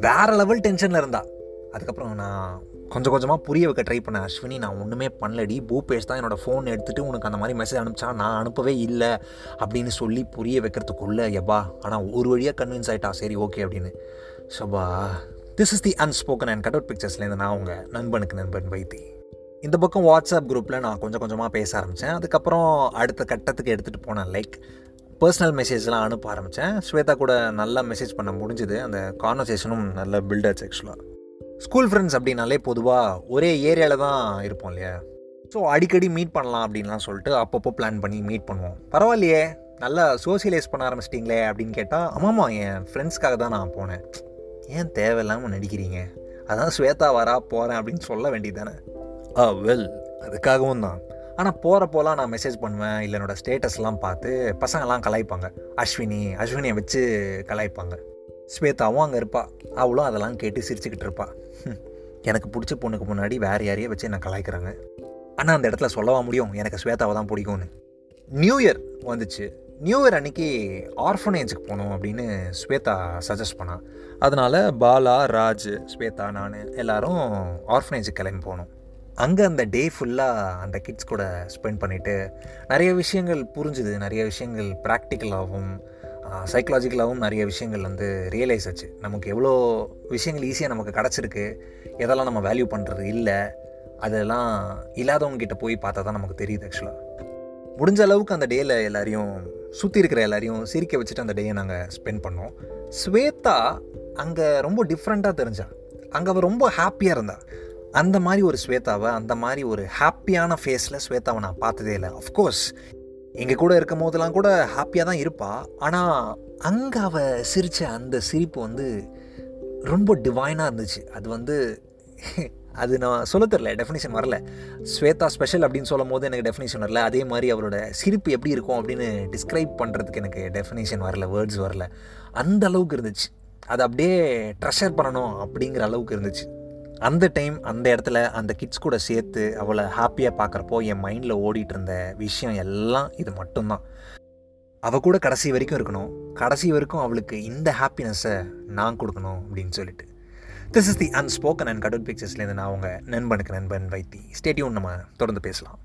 வேற லெவல் டென்ஷனில் இருந்தா. அதுக்கப்புறம் நான் கொஞ்சம் கொஞ்சமாக புரிய வைக்க ட்ரை பண்ணேன். அஸ்வினி நான் ஒன்றுமே பண்ணலடி. பூபேஷ் தான் என்னோடய ஃபோன் எடுத்துகிட்டு உனக்கு அந்த மாதிரி மெசேஜ் அனுப்பிச்சா நான் அனுப்பவே இல்லை அப்படின்னு சொல்லி புரிய வைக்கிறதுக்குள்ளே எப்பா ஆனால் ஒரு வழியாக கன்வின்ஸ் ஆகிட்டா சரி ஓகே அப்படின்னு. ஷபா this is the unspoken and cut out பிக்சர்ஸ்லேருந்து நான் உங்கள் நண்பனுக்கு நண்பன் வைத்தி. இந்த பக்கம் வாட்ஸ்அப் குரூப்பில் நான் கொஞ்சம் கொஞ்சமாக பேச ஆரம்பித்தேன் அதுக்கப்புறம் அடுத்த கட்டத்துக்கு எடுத்துகிட்டு போனேன். லைக் பர்சனல் மெசேஜ்லாம் அனுப்ப ஆரம்பித்தேன் ஸ்வேதா கூட நல்லா மெசேஜ் பண்ண முடிஞ்சுது. அந்த கான்வர்சேஷனும் நல்ல பில்டர்ஸ் ஆக்சுவலாக ஸ்கூல் ஃப்ரெண்ட்ஸ் அப்படின்னாலே பொதுவாக ஒரே ஏரியாவில் தான் இருப்போம் இல்லையா? ஸோ அடிக்கடி மீட் பண்ணலாம் அப்படின்லாம் சொல்லிட்டு அப்பப்போ பிளான் பண்ணி மீட் பண்ணுவோம். பரவாயில்லையே நல்லா சோசியலைஸ் பண்ண ஆரம்பிச்சிட்டிங்களே அப்படின்னு கேட்டால் ஆமாம்மா என் ஃப்ரெண்ட்ஸ்க்காக தான் நான் போனேன். ஏன் தேவையில்லாமல் நடிக்கிறீங்க? அதான் ஸ்வேதா வரா போகிறேன் அப்படின்னு சொல்ல வேண்டியது தானே? ஆ வெல் அதுக்காகவும் தான். ஆனால் போகிறப்போலாம் நான் மெசேஜ் பண்ணுவேன். இல்லை என்னோடய ஸ்டேட்டஸ்லாம் பார்த்து பசங்கள்லாம் கலாய்ப்பாங்க. அஸ்வினி அஸ்வினியை வச்சு கலாய்ப்பாங்க. ஸ்வேதாவும் அங்கே இருப்பாள் அவளும் அதெல்லாம் கேட்டு சிரிச்சுக்கிட்டு இருப்பாள் எனக்கு பிடிச்ச பொண்ணுக்கு முன்னாடி வேறு யாரையே வச்சு என்னை கலாய்க்கிறாங்க. ஆனால் அந்த இடத்துல சொல்லவா முடியும்? எனக்கு ஸ்வேதாவை தான் பிடிக்கும்னு. நியூ இயர் வந்துச்சு. நியூ இயர் அன்னைக்கு ஆர்ஃபனேஜுக்கு போகணும் அப்படின்னு ஸ்வேதா சஜஸ்ட் பண்ணான் அதனால் பாலா ராஜ் ஸ்வேதா நான் எல்லோரும் ஆர்ஃபனேஜுக்கு கிளம்பி போனோம். அங்கே அந்த டே ஃபுல்லாக அந்த கிட்ஸ் கூட ஸ்பெண்ட் பண்ணிவிட்டு நிறைய விஷயங்கள் புரிஞ்சுது. நிறைய விஷயங்கள் ப்ராக்டிக்கலாகவும் சைக்கலாஜிக்கலாகவும் நிறைய விஷயங்கள் வந்து ரியலைஸ் ஆச்சு. நமக்கு எவ்வளோ விஷயங்கள் ஈஸியாக நமக்கு கிடச்சிருக்கு. எதெல்லாம் நம்ம வேல்யூ பண்ணுறது இல்லை அதெல்லாம் இல்லாதவங்கக்கிட்ட போய் பார்த்தா தான் நமக்கு தெரியுது ஆக்சுவலாக முடிஞ்ச அளவுக்கு அந்த டேயில் எல்லாரையும் சுற்றி இருக்கிற எல்லாரையும் சிரிக்க வச்சுட்டு அந்த டேயை நாங்கள் ஸ்பெண்ட் பண்ணோம். ஸ்வேதா அங்கே ரொம்ப டிஃப்ரெண்ட்டாக தெரிஞ்சா. அங்கே அவள் ரொம்ப ஹாப்பியாக இருந்தாள் அந்த மாதிரி ஒரு ஸ்வேதாவை அந்த மாதிரி ஒரு ஹாப்பியான ஃபேஸில் ஸ்வேதாவை நான் பார்த்ததே இல்லை. அஃப்கோர்ஸ் எங்கள் கூட இருக்கும் போதெல்லாம் கூட ஹாப்பியாக தான் இருப்பாள் ஆனால் அங்கே அவள் சிரித்த அந்த சிரிப்பு வந்து ரொம்ப டிவைனாக இருந்துச்சு. அது வந்து அது நான் சொல்ல தெரில டெஃபினேஷன் வரல. ஸ்வேதா ஸ்பெஷல் அப்படின்னு சொல்லும் போது எனக்கு டெஃபினேஷன் வரல. அதே மாதிரி அவளோட சிரிப்பு எப்படி இருக்கும் அப்படின்னு டிஸ்கிரைப் பண்ணுறதுக்கு எனக்கு டெஃபினேஷன் வரல வேர்ட்ஸ் வரல. அந்த அளவுக்கு இருந்துச்சு. அது அப்படியே ட்ரெஷர் பண்ணணும் அப்படிங்கிற அளவுக்கு இருந்துச்சு. அந்த டைம் அந்த இடத்துல அந்த கிட்ஸ் கூட சேர்த்து அவளை ஹாப்பியாக பார்க்குறப்போ என் மைண்டில் ஓடிட்டு இருந்த விஷயம் எல்லாம் இது மட்டும்தான். அவள் கூட கடைசி வரைக்கும் இருக்கணும். கடைசி வரைக்கும் அவளுக்கு இந்த ஹாப்பினஸ்ஸை நான் கொடுக்கணும் அப்படின்னு சொல்லிட்டு. This is the unspoken and கடவுள் பிக்சர்ஸ்லேருந்து நான் அவங்க நண்பனுக்கு நண்பன் வைத்தி. ஸ்டேடியம் நம்ம தொடர்ந்து பேசலாம்.